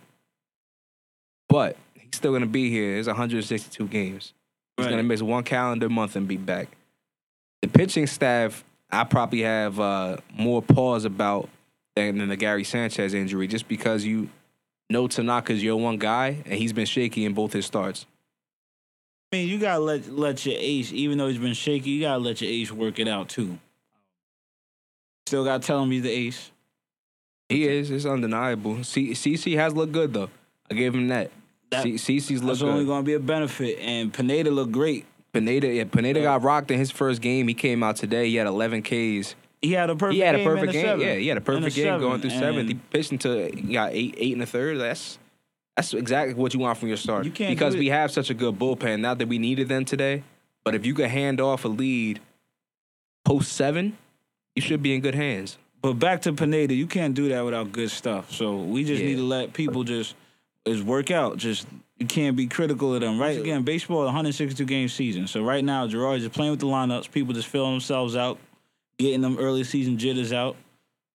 but he's still gonna be here. It's 162 games. He's Right. gonna miss one calendar month and be back. The pitching staff, I probably have uh, more pause about than, than the Gary Sanchez injury, just because you know Tanaka's your one guy, and he's been shaky in both his starts. I mean, you gotta let let your ace, even though he's been shaky, you gotta let your ace work it out too. Still gotta tell him he's the ace. He is. It's undeniable. C- CC has looked good though. I gave him that. That- C- CC's looked That's only gonna be a benefit. And Pineda looked great. Pineda, yeah, Pineda got rocked in his first game. He came out today. He had 11 Ks. He had a perfect. He had a game perfect game. seventh. Yeah, he had a perfect game going through seventh. He pitched into he got eight, eight and a third. That's that's exactly what you want from your start. You can't because we have such a good bullpen. Not that we needed them today, but if you could hand off a lead post seven, you should be in good hands. But back to Pineda, you can't do that without good stuff. So we just Yeah. need to let people just is work out. Just you can't be critical of them. Right again, baseball, 162 game season. So right now, Girardi is just playing with the lineups. People just filling themselves out, getting them early season jitters out.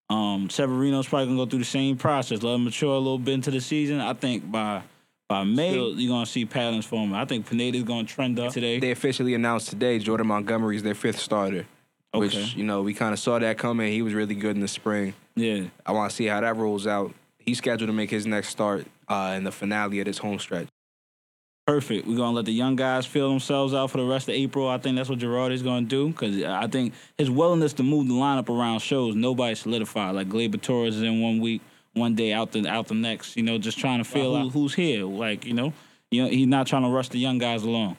Um, Severino's probably gonna go through the same process. Let him mature a little bit into the season. I think by by May you're gonna see patterns forming. I think Pineda's gonna trend up today. They officially announced today Jordan Montgomery is their fifth starter, Okay. which you know we kind of saw that coming. He was really good in the spring. yeah. I want to see how that rolls out. He's scheduled to make his next start uh, in the finale of this home stretch. Perfect. We're gonna let the young guys feel themselves out for the rest of April. I think that's what Girardi is gonna do because I think his willingness to move the lineup around shows nobody solidified. Like Gleyber Torres is in one week, one day out the out the next. You know, just trying to feel out who's here. Like you know, you know, he's not trying to rush the young guys along.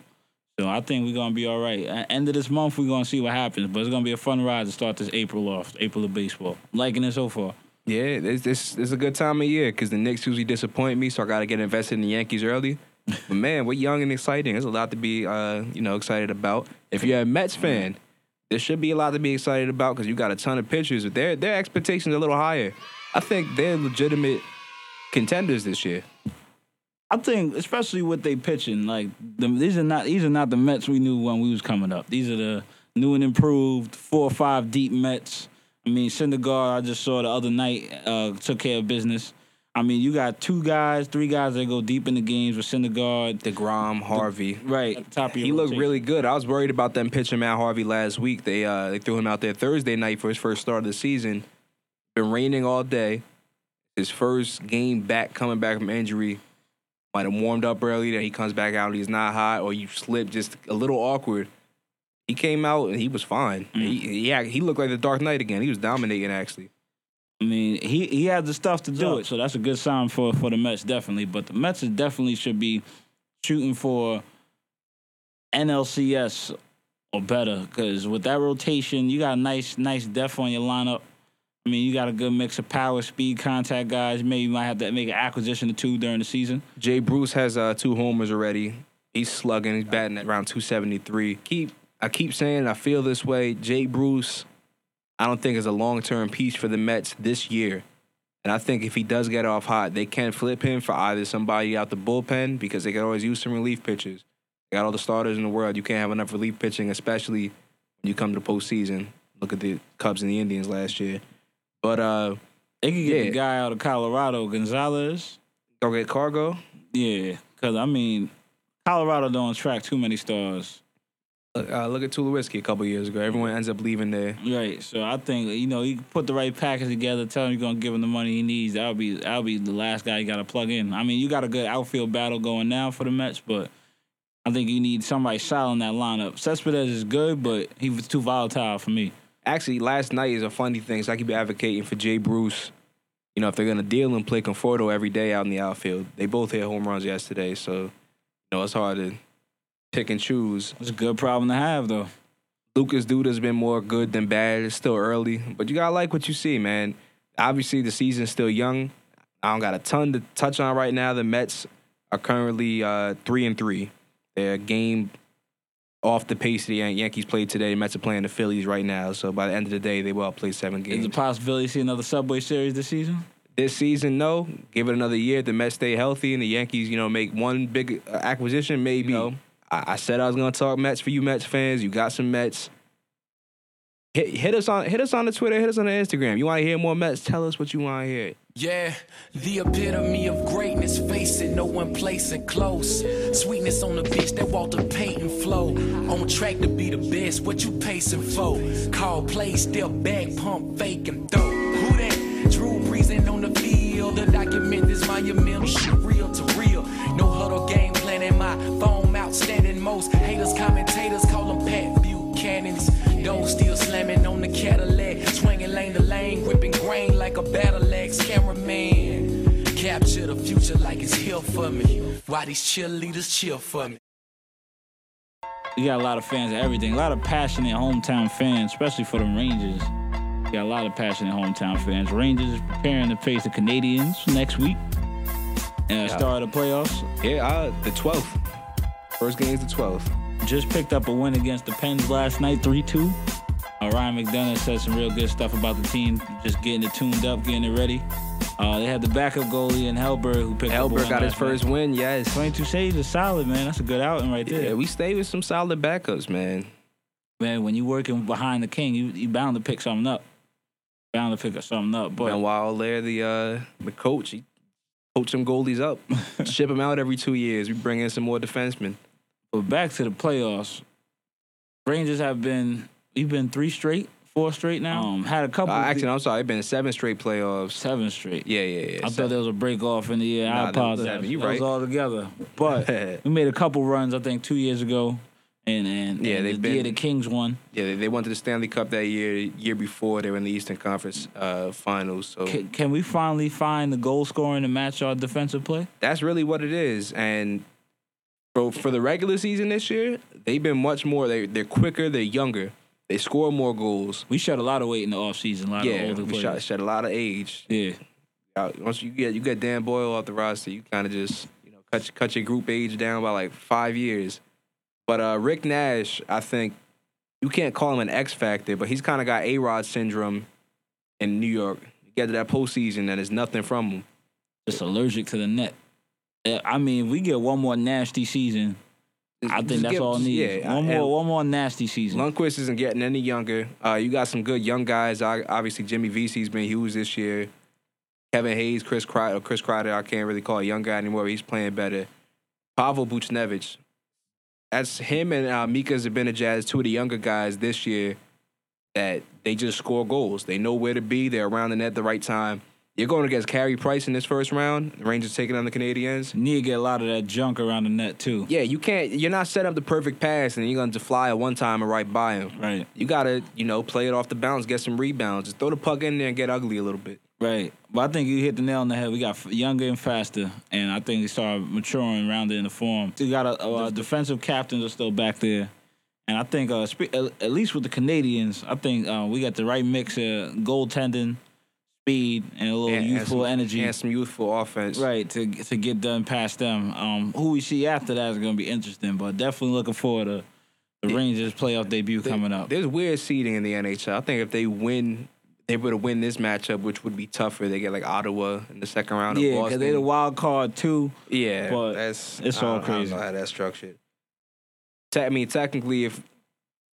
So I think we're gonna be all right. At end of this month, we're gonna see what happens. But it's gonna be a fun ride to start this April off. April of baseball. Liking it so far. Yeah, this this this is a good time of year because the Knicks usually disappoint me, so I got to get invested in the Yankees early. [laughs] But man, we're young and exciting. There's a lot to be uh, you know excited about. If you're a Mets fan, there should be a lot to be excited about because you got a ton of pitchers. But their their expectations are a little higher. I think they're legitimate contenders this year. I think, especially with they pitching, like the, these are not these are not the Mets we knew when we was coming up. These are the new and improved four or five deep Mets. I mean, Syndergaard, I just saw the other night, uh, took care of business. I mean, you got two guys, three guys that go deep in the games with Syndergaard. Degrom, Harvey. Right, top of your He looked really good. I was worried about them pitching Matt Harvey last week. They uh, they threw him out there Thursday night for his first start of the season. Been raining all day. His first game back, coming back from injury, might have warmed up early. Then he comes back out. He's not hot, or you slip just a little awkward. He came out and he was fine. He, he act- he looked like the Dark Knight again. He was dominating actually. I mean, he he has the stuff to do it, so that's a good sign for for the Mets definitely. But the Mets definitely should be shooting for NLCS or better because with that rotation, you got a nice nice depth on your lineup. I mean, you got a good mix of power, speed, contact guys. Maybe you might have to make an acquisition or two during the season. Jay Bruce has uh, two homers already. He's slugging. He's batting at around 273. Keep I keep saying I feel this way. Jay Bruce, I don't think is a long term piece for the Mets this year. And I think if he does get off hot, they can flip him for either somebody out the bullpen because they can always use some relief pitchers. They got all the starters in the world. You can't have enough relief pitching, especially when you come to postseason. Look at the Cubs and the Indians last year. But uh, They could get Yeah. the guy out of Colorado, Gonzalez. go get Cargo. Yeah, because I mean, Colorado don't attract too many stars. Uh, look at Tulowitzki a couple years ago. Everyone ends up leaving there. Right. So I think you know you put the right package together. Tell him you're gonna give him the money he needs. I'll be that'll be the last guy you got to plug in. I mean, you got a good outfield battle going now for the Mets, but I think you need somebody solid in that lineup. Cespedes is good, but he was too volatile for me. Actually, last night is a funny thing. So I keep advocating for Jay Bruce. You know, if they're gonna deal and play Conforto every day out in the outfield, they both hit home runs yesterday. So, you know, it's hard to pick and choose. It's a good problem to have, though. Lucas Duda's been more good than bad. It's still early, but you gotta like what you see, man. Obviously, the season's still young. I don't got a ton to touch on right now. The Mets are currently uh, three and three. They're a game off the pace the Yankees played today. The Mets are playing the Phillies right now, so by the end of the day, they will played seven Is it a possibility to see another Subway Series this season? this season, no. Give it another year. The Mets stay healthy, and the Yankees, you know, make one big uh, acquisition. Maybe. You know. I, I said I was gonna talk Mets for you Mets fans. You got some Mets. Hit, hit us on hit us on the Twitter. Hit us on the Instagram. You want to hear more Mets? Tell us what you want to hear. Yeah, the epitome of greatness, face it, no one placing close. Sweetness on the bitch that paint and flow. On track to be the best, what you pacing for? Call play, step back, pump, fake and throw. Who that? Drew breezing on the field. The document this monumental shit real to real. No huddle game plan in my phone outstanding. Most haters, commentators call them Pat Buchanan's. Dough still slamming on the Cadillac. Swinging lane to lane, gripping grain like a battle axe cameraman. Capture the future like it's here for me. Why these cheerleaders cheer for me? You got a lot of fans of everything. A lot of passionate hometown fans, especially for the Rangers. You got a lot of passionate hometown fans. Rangers preparing to face the Canadiens next week. And start of the playoffs. Yeah, uh, the twelfth. First game is the twelfth. Just picked up a win against the Pens last night, 3 2. Uh, Ryan McDonagh said some real good stuff about the team, just getting it tuned up, getting it ready. Uh, they had the backup goalie in Hellberg who picked up a Elbert win got his first night. win. Yes. 22 saves is solid, man. That's a good outing right there. Yeah, we stay with some solid backups, man. man, when you're working behind the king, you you bound to pick something up. Bound to pick up something up. But and while there, the uh, the coach, he coach them goalies up, [laughs] ship them out every two years. We bring in some more defensemen. But back to the playoffs. Rangers have been we've been three straight, four straight now. Um, had a Uh, couple. actually, I'm sorry, it's been seven straight playoffs. seven straight. Yeah, yeah, yeah. I thought there was a break off in the year. Nah, I apologize. seven. You That was all together. But [laughs] we made a couple runs. I think two years ago, and and Yeah, and they've the year the Kings won. Yeah, they, they went to the Stanley Cup that year. Year before, they were in the Eastern Conference uh, Finals. So Can, can we finally find the goal scoring to match our defensive play? that's really what it is. And for for the regular season this year, they've been much more. They they're quicker. They're younger. They score more goals. We shed a lot of weight in the offseason. A lot Yeah, of older we shot, shed a lot of age. Yeah. Once you get you get Dan Boyle off the roster, you kind of just you know cut cut your group age down by like five years. But uh, Rick Nash, I think you can't call him an X factor, but he's kind of got A Rod syndrome in New York. You get to that postseason, and there's nothing from him. just allergic to the net. Uh, I mean, if we get one more nasty season, I think Just that's give- all needs. Yeah, one more, one more nasty season. Lundqvist isn't getting any younger. Uh, you got some good young guys. Uh, Obviously, Jimmy Vesey's been huge this year. Kevin Hayes, Chris Kreider, Chris Kreider, I can't really call a young guy anymore. He's playing better. Pavel Buchnevich. That's him and uh, Mika Zibanejad, two of the younger guys this year that they just score goals. They know where to be. They're around the net at the right time. You're going against Carey Price in this first round. The Rangers taking on the Canadiens. Need to get a lot of that junk around the net too. Yeah, you can't. You're not set up the perfect pass, and you're going to fly it one time and right by him. Right, You gotta, you know, play it off the bounce, get some rebounds, just throw the puck in there and get ugly a little bit. right. But I think you hit the nail on the head. We got younger and faster, and I think they started maturing around in the form. You got a, a, defensive captains are still back there, and I think uh, spe- at at least with the Canadiens, I think uh, we got the right mix of goaltending, speed, and a little And- and youthful some- energy. and some youthful offense. Right to to get done past them. Um, who we see after that is going to be interesting, but definitely looking forward to the Rangers playoff debut coming up. There's weird seeding in the NHL. I think if they win, they would have win this matchup, which would be tougher. They get like Ottawa in the second round. of Yeah, Boston. because they're the wild card too. Yeah, but that's it's all don't- I don't crazy. know how that's structured. Te- I mean, technically, if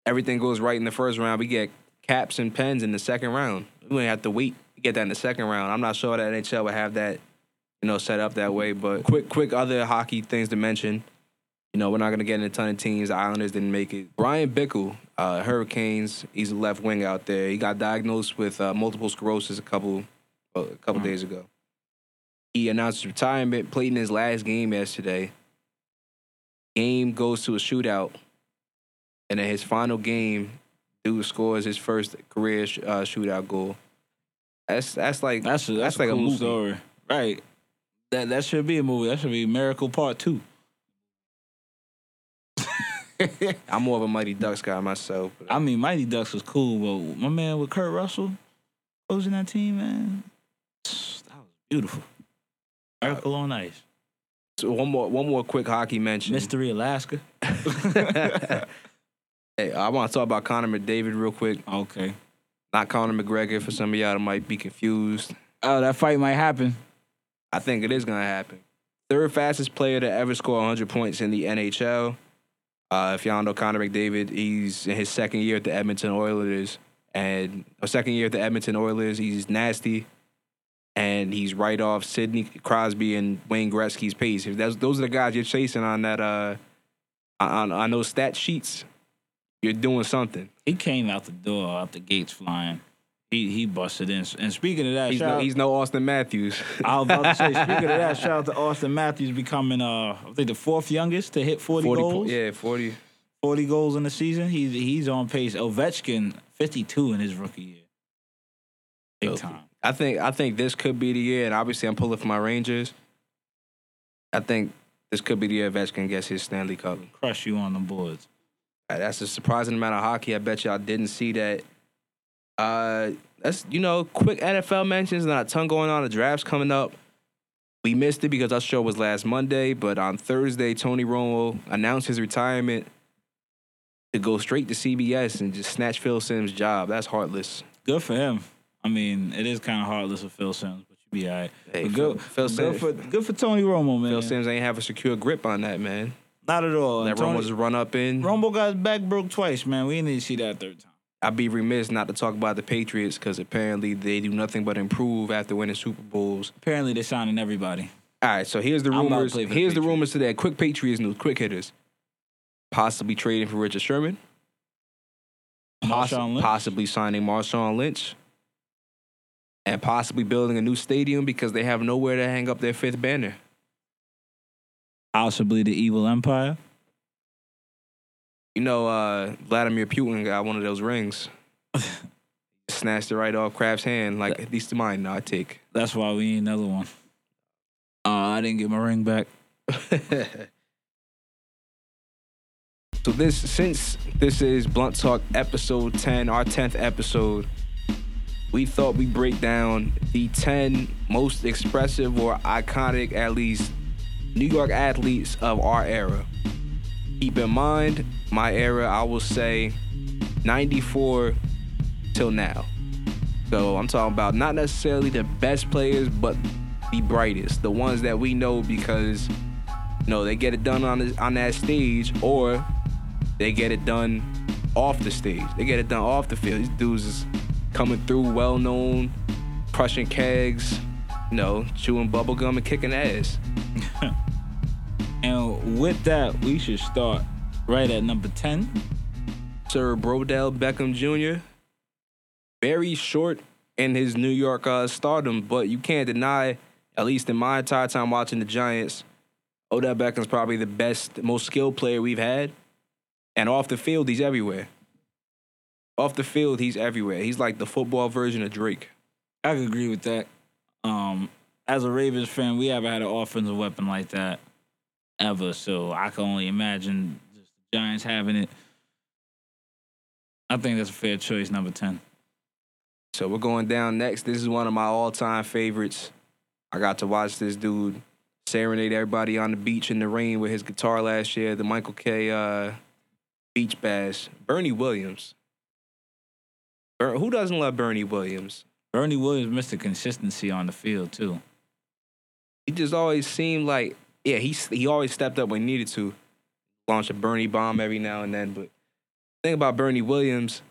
everything goes right in the first round, we get caps and pens in the second round. We wouldn't have to wait to get that in the second round. I'm not sure that NHL would have that, you know, set up that way. But quick, quick other hockey things to mention. You know, we're not gonna get in a ton of teams. The Islanders didn't make it. Bryan Bickell, uh, Hurricanes. He's a left wing out there. He got diagnosed with uh, multiple sclerosis a couple, a couple days ago. He announced his retirement. Played in his last game yesterday. Game goes to a shootout, and in his final game, dude scores his first career sh- uh, shootout goal. That's that's like That's a, that's, like a a cool movie. story, right? That that should be a movie. That should be Miracle Part Two. [laughs] I'm more of a Mighty Ducks guy myself. but- uh, I mean, Mighty Ducks was cool, but my man with Kurt Russell coaching that team, man, that was beautiful. Miracle on Ice, So one more, one more quick hockey mention. Mystery Alaska. [laughs] Hey, I want to talk about Connor McDavid real quick. Okay. Not Conor McGregor for some of y'all that might be confused. Oh, that fight might happen. I think it is going to happen. Third fastest player to ever score 100 points in the NHL. Uh, if y'all know Connor McDavid, he's in his second year at the Edmonton Oilers, and a second year at the Edmonton Oilers. He's nasty, and he's right off Sidney Crosby and Wayne Gretzky's pace. If that's, those are the guys you're chasing on that uh, on on those stat sheets, you're doing something. He came out the door, out the gates flying. He he busted in. And speaking of that, He's shout no, out- he's no Auston Matthews. I was about to say, [laughs] speaking of that, shout out to Auston Matthews becoming uh I think the fourth youngest to hit 40, 40 goals. yeah, 40. 40 goals in the season. He's he's on pace. Ovechkin 52 in his rookie year. Big time. I think I think this could be the year, and obviously I'm pulling for my Rangers. I think this could be the year Ovechkin gets his Stanley Cup. Crush you on the boards. Uh, That's a surprising amount of hockey. I bet y'all didn't see that. Uh, that's you know, quick NFL mentions. Not a ton going on. The draft's coming up. We missed it because our show was last Monday, but on Thursday, Tony Romo announced his retirement to go straight to CBS and just snatch Phil Simms' job. That's heartless. Good for him. I mean, it is kind of heartless with Phil Simms, but you be all right. Hey, But Phil- good, Phil good for good for Tony Romo, man. Phil Simms ain't have a secure grip on that man. Not at all. That run was run up in. Romo got his back broke twice, man. We need to see that third time. I'd be remiss not to talk about the Patriots because apparently they do nothing but improve after winning Super Bowls. Apparently, they're signing everybody. All right, so here's the I'm about to rumors. play the Here's the rumors today. Quick Patriots news. Quick hitters. Possibly trading for Richard Sherman. Lynch? Possibly signing Marshawn Lynch. And possibly building a new stadium because they have nowhere to hang up their fifth banner. Possibly the evil empire. You know, uh, Vladimir Putin got one of those rings. [laughs] Snatched it right off Kraft's hand. Like, at least mine, no, I take. That's why we need another one. Uh, I didn't get my ring back. [laughs] So this since this is Blunt Talk episode 10, our 10th episode, we thought we'd break down the 10 most expressive or iconic, at least, New York athletes of our era. Keep in mind, my era, I will say 94 till now. So I'm talking about not necessarily the best players, but the brightest, the ones that we know because you know they get it done on on that stage, or they get it done off the stage. They get it done off the field. These dudes is coming through, well known, crushing kegs, you know, chewing bubble gum and kicking ass. And with that, we should start right at number 10. Sir Brodell Beckham Jr. Very short in his New York uh, stardom, but you can't deny, at least in my entire time watching the Giants, Odell Beckham's probably the best, most skilled player we've had. And off the field, he's everywhere. Off the field, he's everywhere. He's like the football version of Drake. I could agree with that. Um, as a Ravens fan, we haven't had an offensive weapon like that ever, so I can only imagine just the Giants having it. I think that's a fair choice, number 10. So we're going down next. This is one of my all-time favorites. I got to watch this dude serenade everybody on the beach in the rain with his guitar last year, the Michael Kay Uh, Beach Bash. Bernie Williams. Ber- who doesn't love Bernie Williams? Bernie Williams missed the consistency on the field, too. He just always seemed like, yeah, he he always stepped up when he needed to. Launch a Bernie bomb every now and then, but thing about Bernie Williams,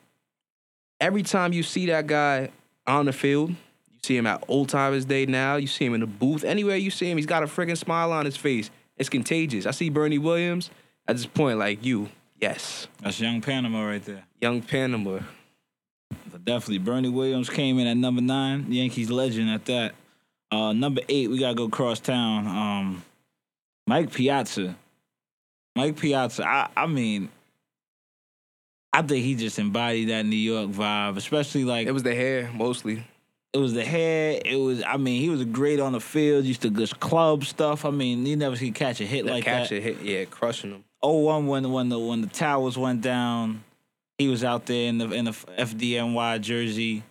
every time you see that guy on the field, you see him at Old Timers Day now, you see him in the booth, anywhere you see him, he's got a freaking smile on his face. It's contagious. I see Bernie Williams at this point, like you, yes, That's Young Panama right there. young Panama. But definitely, Bernie Williams came in at number nine. Yankees legend at that. Uh, number eight, we gotta go cross town. Um, Mike Piazza. Mike Piazza. I, I mean, I think he just embodied that New York vibe, especially like It was the hair mostly. it was the hair. It was. I mean, he was great on the field. Used to just club stuff. I mean, you never see catch a hit like that. catch a hit, yeah, crushing them. Oh one when when the when the towers went down, he was out there in the in the FDNY jersey.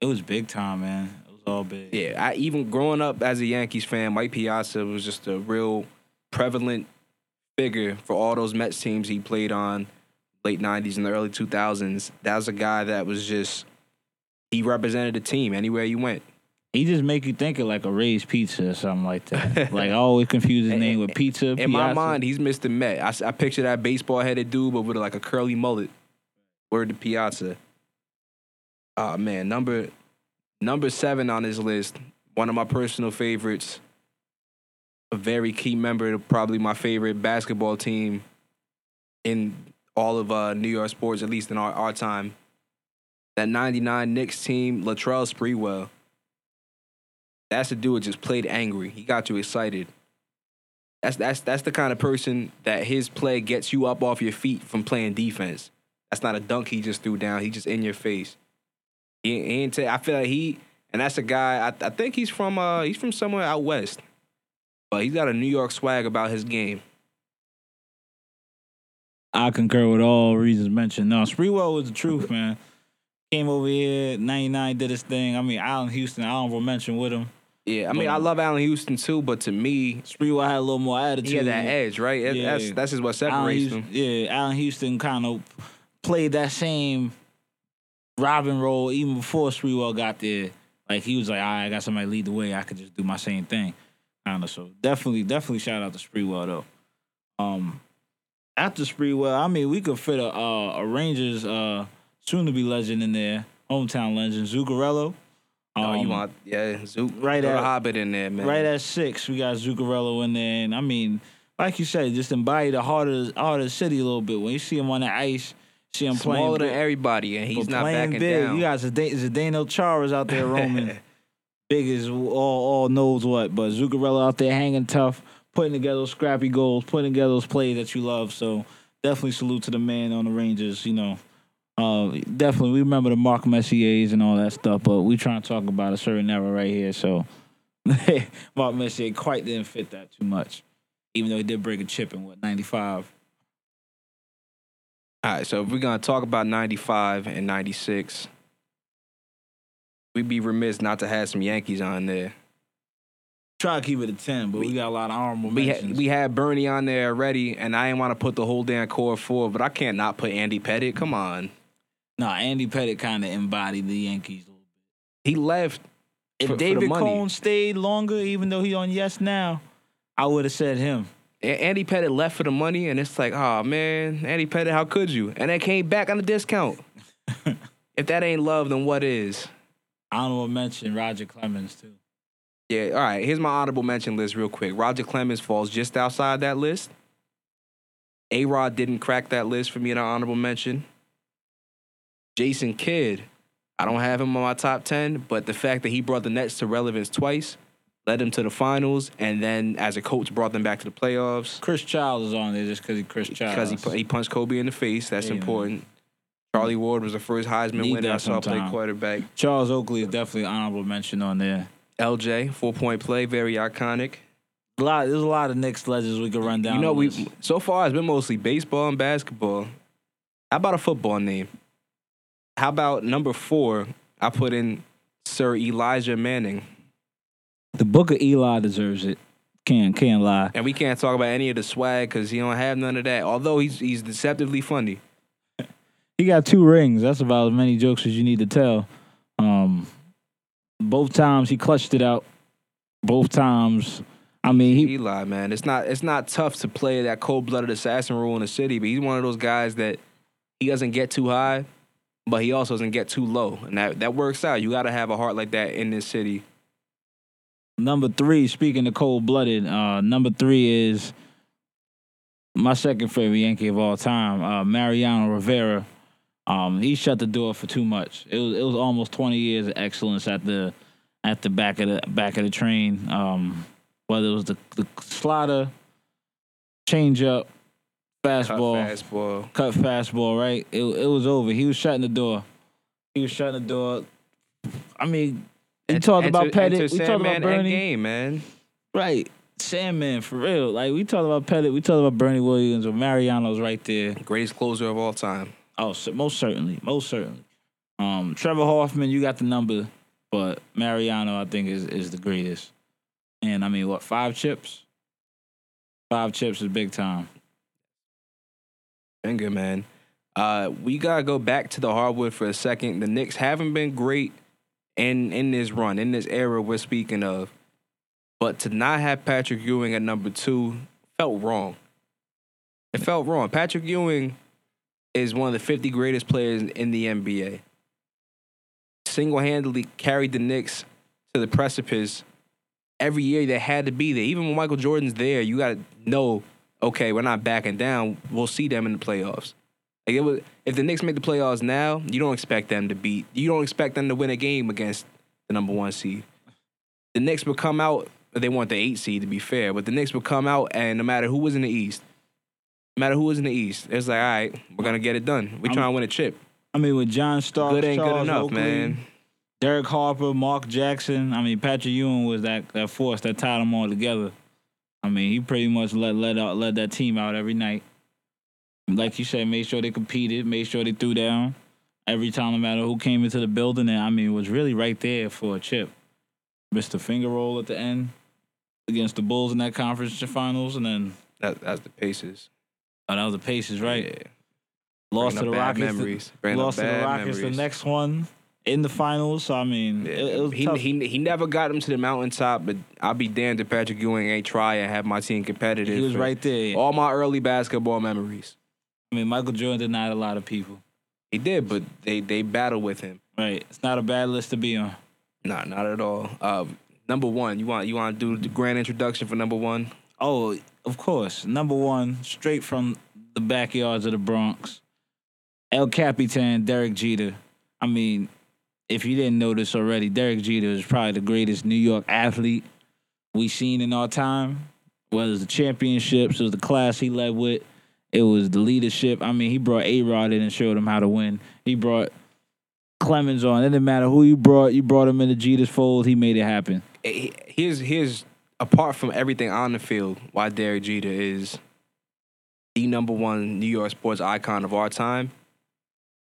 It was big time, man. It was all big. Yeah, I even growing up as a Yankees fan, Mike Piazza was just a real prevalent figure for all those Mets teams he played on late '90s and the early 2000s. That was a guy that was just he represented the team anywhere you went. He just make you think of like a raised pizza or something like that. [laughs] like I always confuse his name with pizza. In my Piazza. mind, he's Mr. Met. I picture that baseball headed dude, but with like a curly mullet. Word to Piazza. Oh man, number number seven on his list. One of my personal favorites. A very key member of probably my favorite basketball team in all of uh, New York sports, at least in our, our time. That 99 Knicks team, Latrell Sprewell. That's the dude just played angry. He got you excited. That's that's that's the kind of person that his play gets you up off your feet from playing defense. That's not a dunk he just threw down. He just in your face. He, he ain't. ta- I feel like he and that's a guy. I, I think he's from uh he's from somewhere out west, but he's got a New York swag about his game. I concur with all reasons mentioned. No, Sprewell was the truth, man. Came over here, 99, did his thing. I mean, Allan Houston, I don't mention with him. Yeah, I mean I love Allan Houston too, but to me Sprewell had a little more attitude. he had that edge, right? It- Yeah. That's that's just what separates him. yeah, Allan Houston kind of played that same Robin role even before Sprewell got there. Like he was like, all right, I got somebody lead the way. I could just do my same thing. Kind of. So definitely, definitely shout out to Sprewell though. Um, after Sprewell, I mean, we could fit a uh, a Rangers uh, soon to be legend in there, hometown legend Zuccarello. Oh, you Um, want yeah, Zook, right at- Hobbit in there, man. Right at six, we got Zuccarello in there, and I mean, like you said, just embody the heart of the, heart of the city a little bit. When you see him on the ice, see him playing smaller than everybody, and he's not playing backing big. down. You got Zdeno Chara's out there roaming, [laughs] big as all all knows what. But Zuccarello out there hanging tough, putting together those scrappy goals, putting together those plays that you love. So definitely salute to the man on the Rangers. You know. Uh, definitely, we remember the Mark Messiers and all that stuff, but we trying to talk about a certain era right here. So, [laughs] Mark Messier quite didn't fit that too much, even though he did break a chip in what '95. All right, so if we're gonna talk about '95 and '96, we'd be remiss not to have some Yankees on there. Try to keep it a ten, but we, got a lot of honorable We mentions. had, we had Bernie on there already, and I didn't want to put the whole damn core four, but I can't not put Andy Pettitte. Come on, nah, Andy Pettitte kind of embodied the Yankees. a little bit. he left. If for- for David money. Cone stayed longer, even though he on Yes Now, I would have said him. Andy Pettitte left for the money, and it's like, oh man, Andy Pettitte, how could you? And then came back on the discount. [laughs] if that ain't love, then what is? Honorable mention Roger Clemens too. Yeah, all right. Here's my honorable mention list real quick. Roger Clemens falls just outside that list. A Rod didn't crack that list for me in an honorable mention. Jason Kidd, I don't have him on my top 10, but the fact that he brought the Nets to relevance twice, led them to the finals, and then as a coach brought them back to the playoffs Chris Childs is on there just because he Chris Childs. because he, he punched Kobe in the face. That's Yeah, man. Charlie Ward was the first Heisman Need winner I that saw play sometime. quarterback. Charles Oakley is definitely an honorable mention on there. LJ, four point play, very iconic. A lot, there's a lot of Knicks legends we could run down. You know, we so far it's been mostly baseball and basketball. How about a football name? How about number four? I put in Sir Elijah Manning, the Book of Eli deserves it. Can't can't lie. and we can't talk about any of the swag because he don't have none of that. Although he's he's deceptively funny. He got two rings. That's about as many jokes as you need to tell. Um, both times he clutched it out. Both times, I mean, he Eli, man, it's not it's not tough to play that cold blooded assassin role in the city, but he's one of those guys that he doesn't get too high, but he also doesn't get too low, and that that works out. You got to have a heart like that in this city. number three. Speaking of cold blooded, uh, number three is my second favorite Yankee of all time, uh, Mariano Rivera. Um, he shut the door for too much. It was it was almost twenty years of excellence at the at the back of the back of the train. Um, whether it was the, the slider, change up, Cut fastball, fastball. cut fastball, right? It it was over. He was shutting the door. He was shutting the door. I mean, we talked about Pettitte. We talked about Bernie. game, man. Right. Sandman, for real. Like we talked about Pettitte, we talked about Bernie Williams, but Mariano's right there. Greatest closer of all time. Oh, most certainly, most certainly. Um, Trevor Hoffman, you got the number, but Mariano, I think, is is the greatest. And I mean, what five chips? Five chips is big time. Been good, man. Uh, we gotta go back to the hardwood for a second. The Knicks haven't been great in in this run, in this era we're speaking of. But to not have Patrick Ewing at number two felt wrong. It felt wrong. Patrick Ewing is one of the 50 greatest players in the NBA. Single handedly carried the Knicks to the precipice every year they had to be there. Even when Michael Jordan's there, you got to know, okay, we're not backing down. We'll see them in the playoffs. Like it was, if the Knicks make the playoffs now, you don't expect them to beat. You don't expect them to win a game against the number one seed. The Knicks would come out. They want the eight seed to be fair, but the Knicks would come out, and no matter who was in the East, matter who was in the East, it's like, all right, we're gonna get it done. We're trying to win a chip. I mean, with John Starks, Good ain't good Charles enough, Oakley, man. Derek Harper, Mark Jackson. I mean, Patrick Ewing was that that force that tied them all together. I mean, he pretty much let let out let that team out every night. Like you said, made sure they competed, made sure they threw down every time, no matter who came into the building. And I mean, was really right there for a chip. Missed a finger roll at the end against the Bulls in that conference finals, and then That, that's the Pacers. Oh, that was the Pacers, right? Yeah. Lost to the Rockets. the- memories. Bringing lost to the Rockets memories. the next one in the finals. So I mean, Yeah. it, it was he, tough. he he never got him to the mountaintop, but I'll be damned if Patrick Ewing ain't try and have my team competitive. He was right there. All my early basketball memories. I mean, Michael Jordan denied a lot of people. He did, but they they battled with him. Right. It's not a bad list to be on. Nah, not at all. Uh, number one, you want you want to do the grand introduction for number one? Oh, of course. Number one, straight from the backyards of the Bronx. El Capitan, Derek Jeter. I mean, if you didn't know this already, Derek Jeter is probably the greatest New York athlete we've seen in our time. Whether it's the championships, it was the class he led with, it was the leadership. I mean, he brought A Rod in and showed him how to win. He brought Clemens on. It didn't matter who you brought, you brought him into Jeter's fold, he made it happen. Here's here's apart from everything on the field, why Derek Jeter is the number one New York sports icon of our time.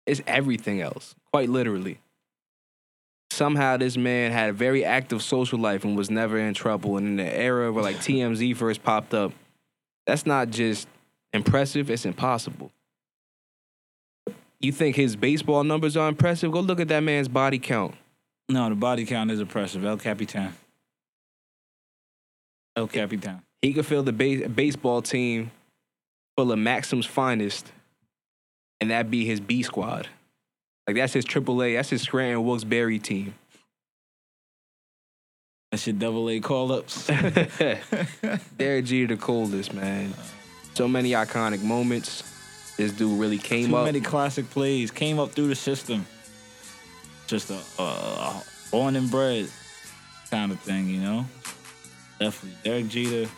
Is everything else, quite literally. Somehow, this man had a very active social life and was never in trouble. And in the era where like TMZ first popped up, that's not just impressive; it's impossible. You think his baseball numbers are impressive? Go look at that man's body count. No, the body count is impressive. El Capitan. El Capitan. He could fill the base, baseball team full of Maxim's finest, and that'd be his B squad. Like that's his AAA, that's his Scranton Wilkes-Barre team. That's your double A call ups. [laughs] Derek Jeter, the coldest man. So many iconic moments. This dude really came Too up. many classic plays. Came up through the system. Just a, a, a born and bred kind of thing, you know? Definitely. Derek Jeter,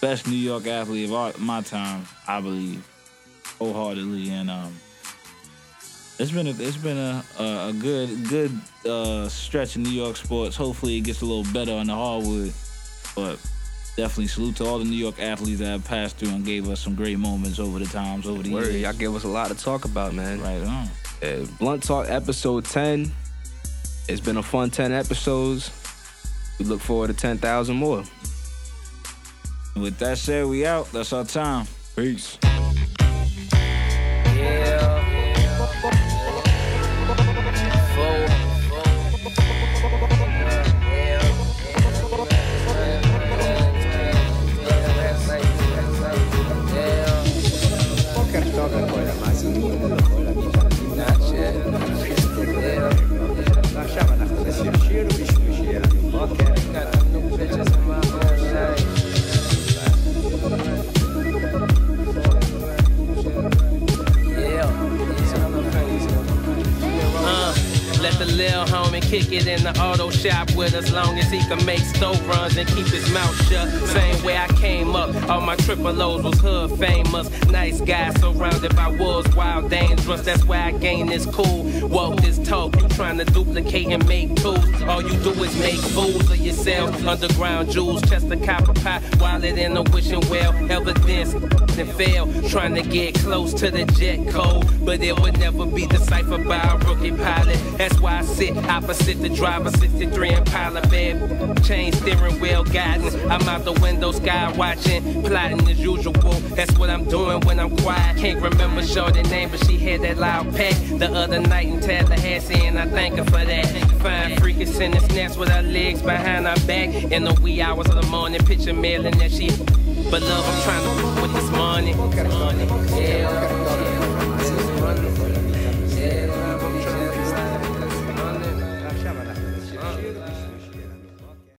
best New York athlete of our, my time, I believe, wholeheartedly. And um, it's been a it's been a a, a good good uh, stretch in New York sports. Hopefully, it gets a little better on the hardwood, but definitely salute to all the New York athletes that have passed through and gave us some great moments over the times, over the Word, years. y'all give us a lot to talk about, man. Right on. Uh, Blunt Talk episode 10. It's been a fun 10 episodes. We look forward to 10,000 more. With that said, we out. That's our time. Peace. Uh, lil homie kick it in the auto shop with as long as he can make stove runs and keep his mouth shut. Same way I came up, All my triple O's was hood famous. Nice guy surrounded by wolves, wild, dangerous. That's why I gain this cool. Walk this talk, you trying to duplicate and make tools. All you do is make fools of yourself. Underground jewels, chest of copper pie, wallet in a wishing well. Evidence and fail, trying to get close to the jet code. But it would never be deciphered by a rookie pilot. That's why I sit opposite the driver, 63 and pilot bed. Chain steering wheel guiding. I'm out the window, sky watching, plotting as usual. That's what I'm doing when I'm quiet. Can't remember shorty name, but she had that loud pack the other night in Tallahassee, and I thank her for that. Fine freaking sending snaps with her legs behind her back. In the wee hours of the morning, picture mailing that she. But love, I'm trying to Cartoni. Cartoni. E, eh,